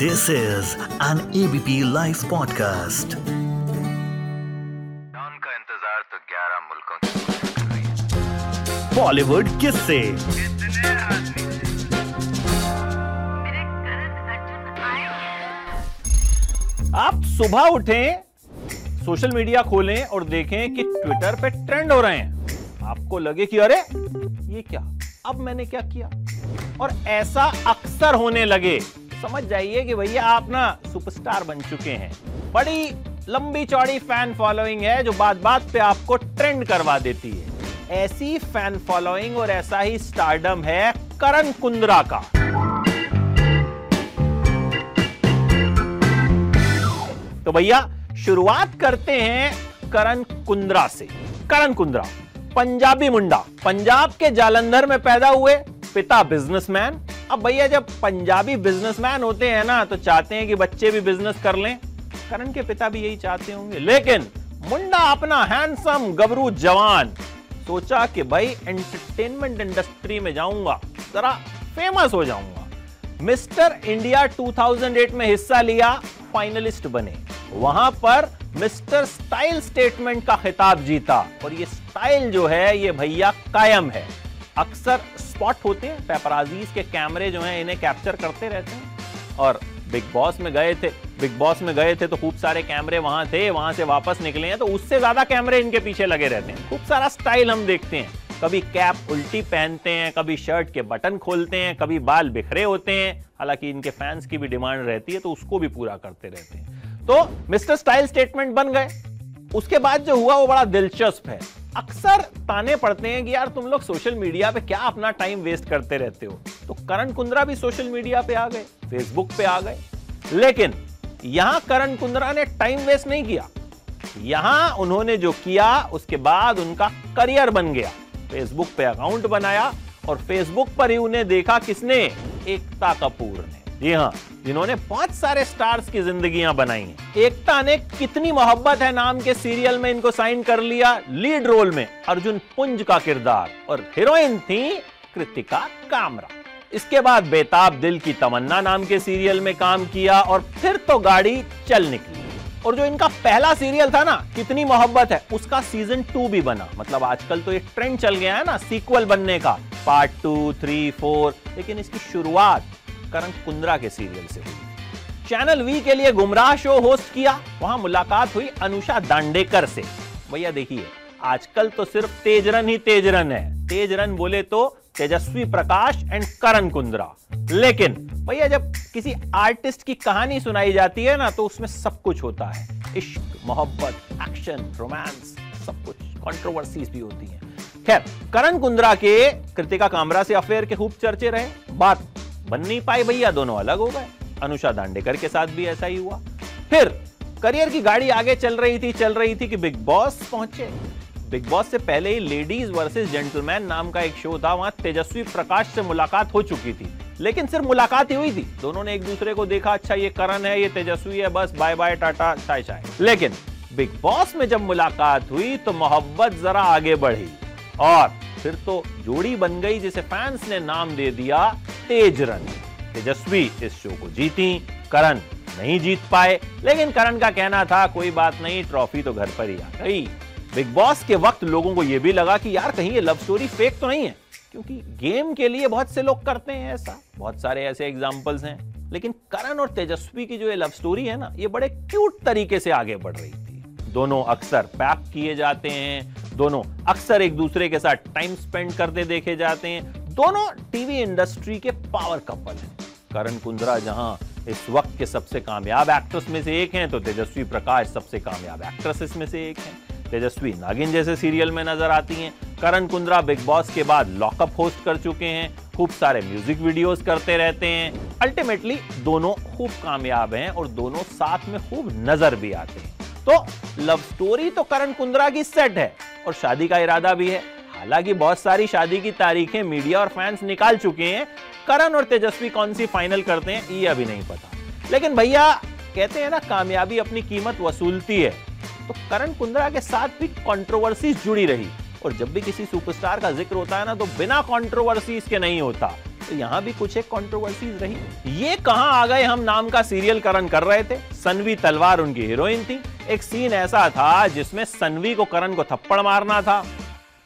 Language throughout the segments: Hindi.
This is an ABP Life podcast. का इंतज़ार तो 11 मुल्कों है बॉलीवुड किससे कितने आदमी आप सुबह उठें सोशल मीडिया खोलें और देखें कि ट्विटर पे ट्रेंड हो रहे हैं। आपको लगे कि अरे ये क्या? अब मैंने क्या किया? और ऐसा अक्सर होने लगे समझ जाइए कि भैया आप ना सुपरस्टार बन चुके हैं। बड़ी लंबी चौड़ी फ़ैन फॉलोइंग है जो बात बात पे आपको ट्रेंड करवा देती है। ऐसी फ़ैन फॉलोइंग और ऐसा ही स्टारडम है करण कुंद्रा का। तो भैया, शुरुआत करते हैं करण कुंद्रा से। करण कुंद्रा, पंजाबी मुंडा, पंजाब के जालंधर में पैदा हुए, पिता बिजनेसमैन अब भैया जब पंजाबी बिजनेसमैन होते हैं ना तो चाहते हैं कि बच्चे भी बिज़नेस कर लें। करण के पिता भी यही चाहते होंगे। लेकिन मुंडा अपना हैंडसम गबरू जवान सोचा कि भाई एंटरटेनमेंट इंडस्ट्री में जाऊँगा, जरा फ़ेमस हो जाऊँगा। मिस्टर इंडिया 2008 में हिस्सा लिया फाइनलिस्ट बने। वहाँ पर मिस्टर स्टाइल स्टेटमेंट का खिताब जीता। और ये स्टाइल जो है, ये भैया कायम है। अक्सर स्पॉट होते हैं। पेपराजीज के कैमरे जो हैं, इन्हें कैप्चर करते रहते हैं। और बिग बॉस में गए थे। बिग बॉस में गए थे तो खूब सारे कैमरे वहाँ थे, वहाँ से वापस निकले हैं। तो उससे ज़्यादा कैमरे इनके पीछे लगे रहते हैं। खूब सारा स्टाइल हम देखते हैं। कभी कैप उल्टी पहनते हैं, कभी शर्ट के बटन खोलते हैं, कभी बाल बिखरे होते हैं। हालाँकि इनके फैंस की भी डिमांड रहती है तो उसको भी पूरा करते रहते हैं। तो मिस्टर स्टाइल स्टेटमेंट बन गए। उसके बाद जो हुआ, वो बड़ा दिलचस्प है। अक्सर ताने पड़ते हैं कि यार तुम लोग सोशल मीडिया पे क्या अपना टाइम वेस्ट करते रहते हो? तो करण कुंद्रा भी सोशल मीडिया पे आ गए फेसबुक पे आ गए। लेकिन यहाँ करण कुंद्रा ने टाइम वेस्ट नहीं किया। यहाँ उन्होंने जो किया, उसके बाद उनका करियर बन गया। फेसबुक पे अकाउंट बनाया और फेसबुक पर ही उन्हें देखा किसने? एकता कपूर ने। जी हाँ। जिन्होंने बहुत सारे स्टार्स की जिंदगियाँ बनाई हैं। एकता ने कितनी मोहब्बत है नाम के सीरियल में इनको साइन कर लिया। लीड रोल में अर्जुन पुंज का किरदार और हीरोइन थी कृतिका कामरा। इसके बाद बेताब दिल की तमन्ना नाम के सीरियल में काम किया और फिर तो गाड़ी चल निकली। और जो इनका पहला सीरियल था ना, कितनी मोहब्बत है, उसका सीज़न टू भी बना। मतलब आजकल तो ये ट्रेंड चल गया है ना सीक्वल बनने का। पार्ट टू थ्री फोर लेकिन इसकी शुरुआत करण कुंद्रा के सीरियल से हुई। चैनल वी के लिए गुमराह शो होस्ट किया। वहाँ मुलाकात हुई अनुषा दांडेकर से। भैया देखिए, आजकल तो सिर्फ़ तेजरन ही तेजरन है। तेजरन बोले तो तेजस्वी प्रकाश एंड करण कुंद्रा। लेकिन भैया जब किसी आर्टिस्ट की कहानी सुनाई जाती है ना तो उसमें सब कुछ होता है। इश्क, मोहब्बत एक्शन रोमांस सब कुछ। कंट्रोवर्सीज भी होती हैं। खैर, करण कुंद्रा के कृतिका कामरा से अफेयर के खूब चर्चे रहे। बात बन नहीं पाई भैया, दोनों अलग हो गए। अनुषा दांडेकर के साथ भी ऐसा ही हुआ। फिर करियर की गाड़ी आगे चल रही थी, चल रही थी कि बिग बॉस पहुँचे। बिग बॉस से पहले ही लेडीज़ वर्सेस जेंटलमैन नाम का एक शो था, वहाँ तेजस्वी प्रकाश से मुलाकात हो चुकी थी। लेकिन सिर्फ़ मुलाकात ही हुई थी। दोनों ने एक दूसरे को देखा अच्छा ये करण है, ये तेजस्वी है, बस बाय बाय टाटा चाय चाय लेकिन बिग बॉस में जब मुलाकात हुई तो मोहब्बत जरा आगे बढ़ी। और फिर तो जोड़ी बन गई, जिसे फैंस ने नाम दे दिया तेजरन तेजस्वी इस शो को जीती, करण नहीं जीत पाए, लेकिन करण का कहना था, कोई बात नहीं, ट्रॉफी तो घर पर ही आ गई। बिग बॉस के वक्त लोगों को यह भी लगा कि यार कहीं ये लव स्टोरी फेक तो नहीं है, क्योंकि गेम के लिए बहुत से लोग करते हैं ऐसा। बहुत सारे ऐसे एग्जाम्पल्स हैं। लेकिन करण और तेजस्वी की जो ये लव स्टोरी है ना, ये बड़े क्यूट तरीके से आगे बढ़ रही थी। दोनों अक्सर पैक किए जाते हैं, दोनों अक्सर एक दूसरे के साथ टाइम स्पेंड करते देखे जाते हैं दोनों टीवी इंडस्ट्री के पावर कपल हैं। करण कुंद्रा जहाँ इस वक्त के सबसे कामयाब एक्ट्रेस में से एक हैं तो तेजस्वी प्रकाश सबसे कामयाब एक्ट्रेसेस में से एक हैं। तेजस्वी नागिन जैसे सीरियल में नज़र आती हैं। करण कुंद्रा बिग बॉस के बाद लॉकअप होस्ट कर चुके हैं। खूब सारे म्यूज़िक वीडियोस करते रहते हैं। अल्टीमेटली दोनों खूब कामयाब हैं और दोनों साथ में खूब नज़र भी आते हैं। तो लव स्टोरी तो करण कुंद्रा की सेट है और शादी का इरादा भी है। हालाँकि बहुत सारी शादी की तारीखें मीडिया और फैंस निकाल चुके हैं। करण और तेजस्वी कौन सी फाइनल करते हैं, ये अभी नहीं पता। लेकिन भैया, कहते हैं ना, कामयाबी अपनी कीमत वसूलती है। तो करण कुंद्रा के साथ भी कंट्रोवर्सी जुड़ी रही। और जब भी किसी सुपरस्टार का ज़िक्र होता है ना तो बिना कंट्रोवर्सी के नहीं होता। तो यहाँ भी कुछ एक कंट्रोवर्सीज रही। ये कहाँ आ गए हम नाम का सीरियल करण कर रहे थे? सनवी तलवार उनकी हीरोइन थी। एक सीन ऐसा था जिसमें सनवी को करण को थप्पड़ मारना था।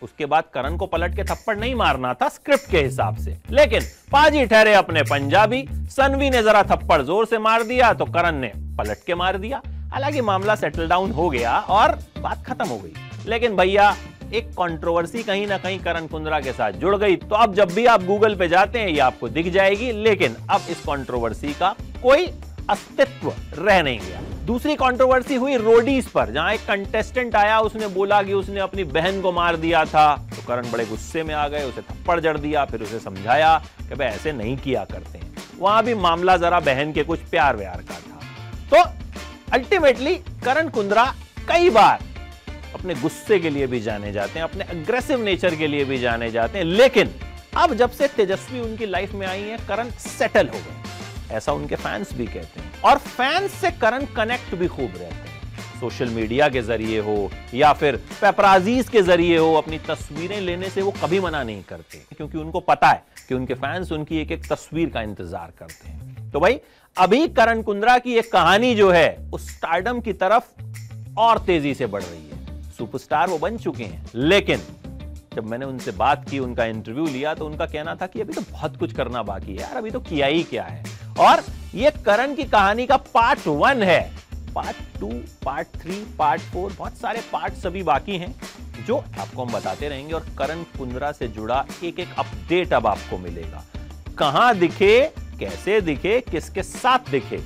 उसके बाद करण को पलट के थप्पड़ नहीं मारना था स्क्रिप्ट के हिसाब से। लेकिन पाजी ठहरे अपने पंजाबी, सनवी ने जरा थप्पड़ ज़ोर से मार दिया तो करण ने पलट के मार दिया। हालाँकि मामला सेटल डाउन हो गया और बात खत्म हो गई। लेकिन भैया, एक कंट्रोवर्सी कहीं ना कहीं करण कुंद्रा के साथ जुड़ गई। तो अब जब भी आप गूगल पे जाते हैं, ये आपको दिख जाएगी, लेकिन अब इस कंट्रोवर्सी का कोई अस्तित्व रह नहीं गया। दूसरी कंट्रोवर्सी हुई रोडीज पर, जहाँ एक कंटेस्टेंट आया, उसने बोला कि उसने अपनी बहन को मार दिया था। तो करण बड़े गुस्से में आ गए, उसे थप्पड़ जड़ दिया, फिर उसे समझाया कि भाई ऐसे नहीं किया करते हैं। वहाँ भी मामला जरा बहन के कुछ प्यार व्यार का था। तो अल्टीमेटली करण कुंद्रा कई बार अपने गुस्से के लिए भी जाने जाते हैं, अपने अग्रेसिव नेचर के लिए भी जाने जाते हैं, लेकिन अब जब से तेजस्वी उनकी लाइफ में आई है, करण सेटल हो गए। ऐसा उनके फैंस भी कहते हैं। और फैंस से करण कनेक्ट भी खूब रहते हैं। सोशल मीडिया के ज़रिए हो, या फिर पेपराजीज के ज़रिए हो, अपनी तस्वीरें लेने से वो कभी मना नहीं करते। क्योंकि उनको पता है कि उनके फैंस उनकी एक एक तस्वीर का इंतज़ार करते हैं। तो भाई, अभी करण कुंद्रा की एक कहानी जो है, उस स्टार्डम की तरफ़ और तेज़ी से बढ़ रही है। सुपरस्टार वो बन चुके हैं। लेकिन, जब मैंने उनसे बात की, उनका इंटरव्यू लिया तो उनका कहना था कि अभी तो बहुत कुछ करना बाकी है। यार, अभी तो किया ही क्या है? और ये करण की कहानी का पार्ट वन है। Part two part three part four बहुत सारे पार्ट सभी बाकी हैं, जो आपको हम बताते रहेंगे और करण कुंद्रा से जुड़ा एक एक अपडेट अब आपको मिलेगा। कहाँ दिखे, कैसे दिखे, किसके साथ दिखे?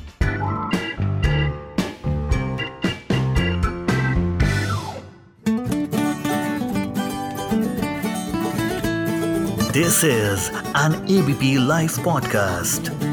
This is an ABP live podcast.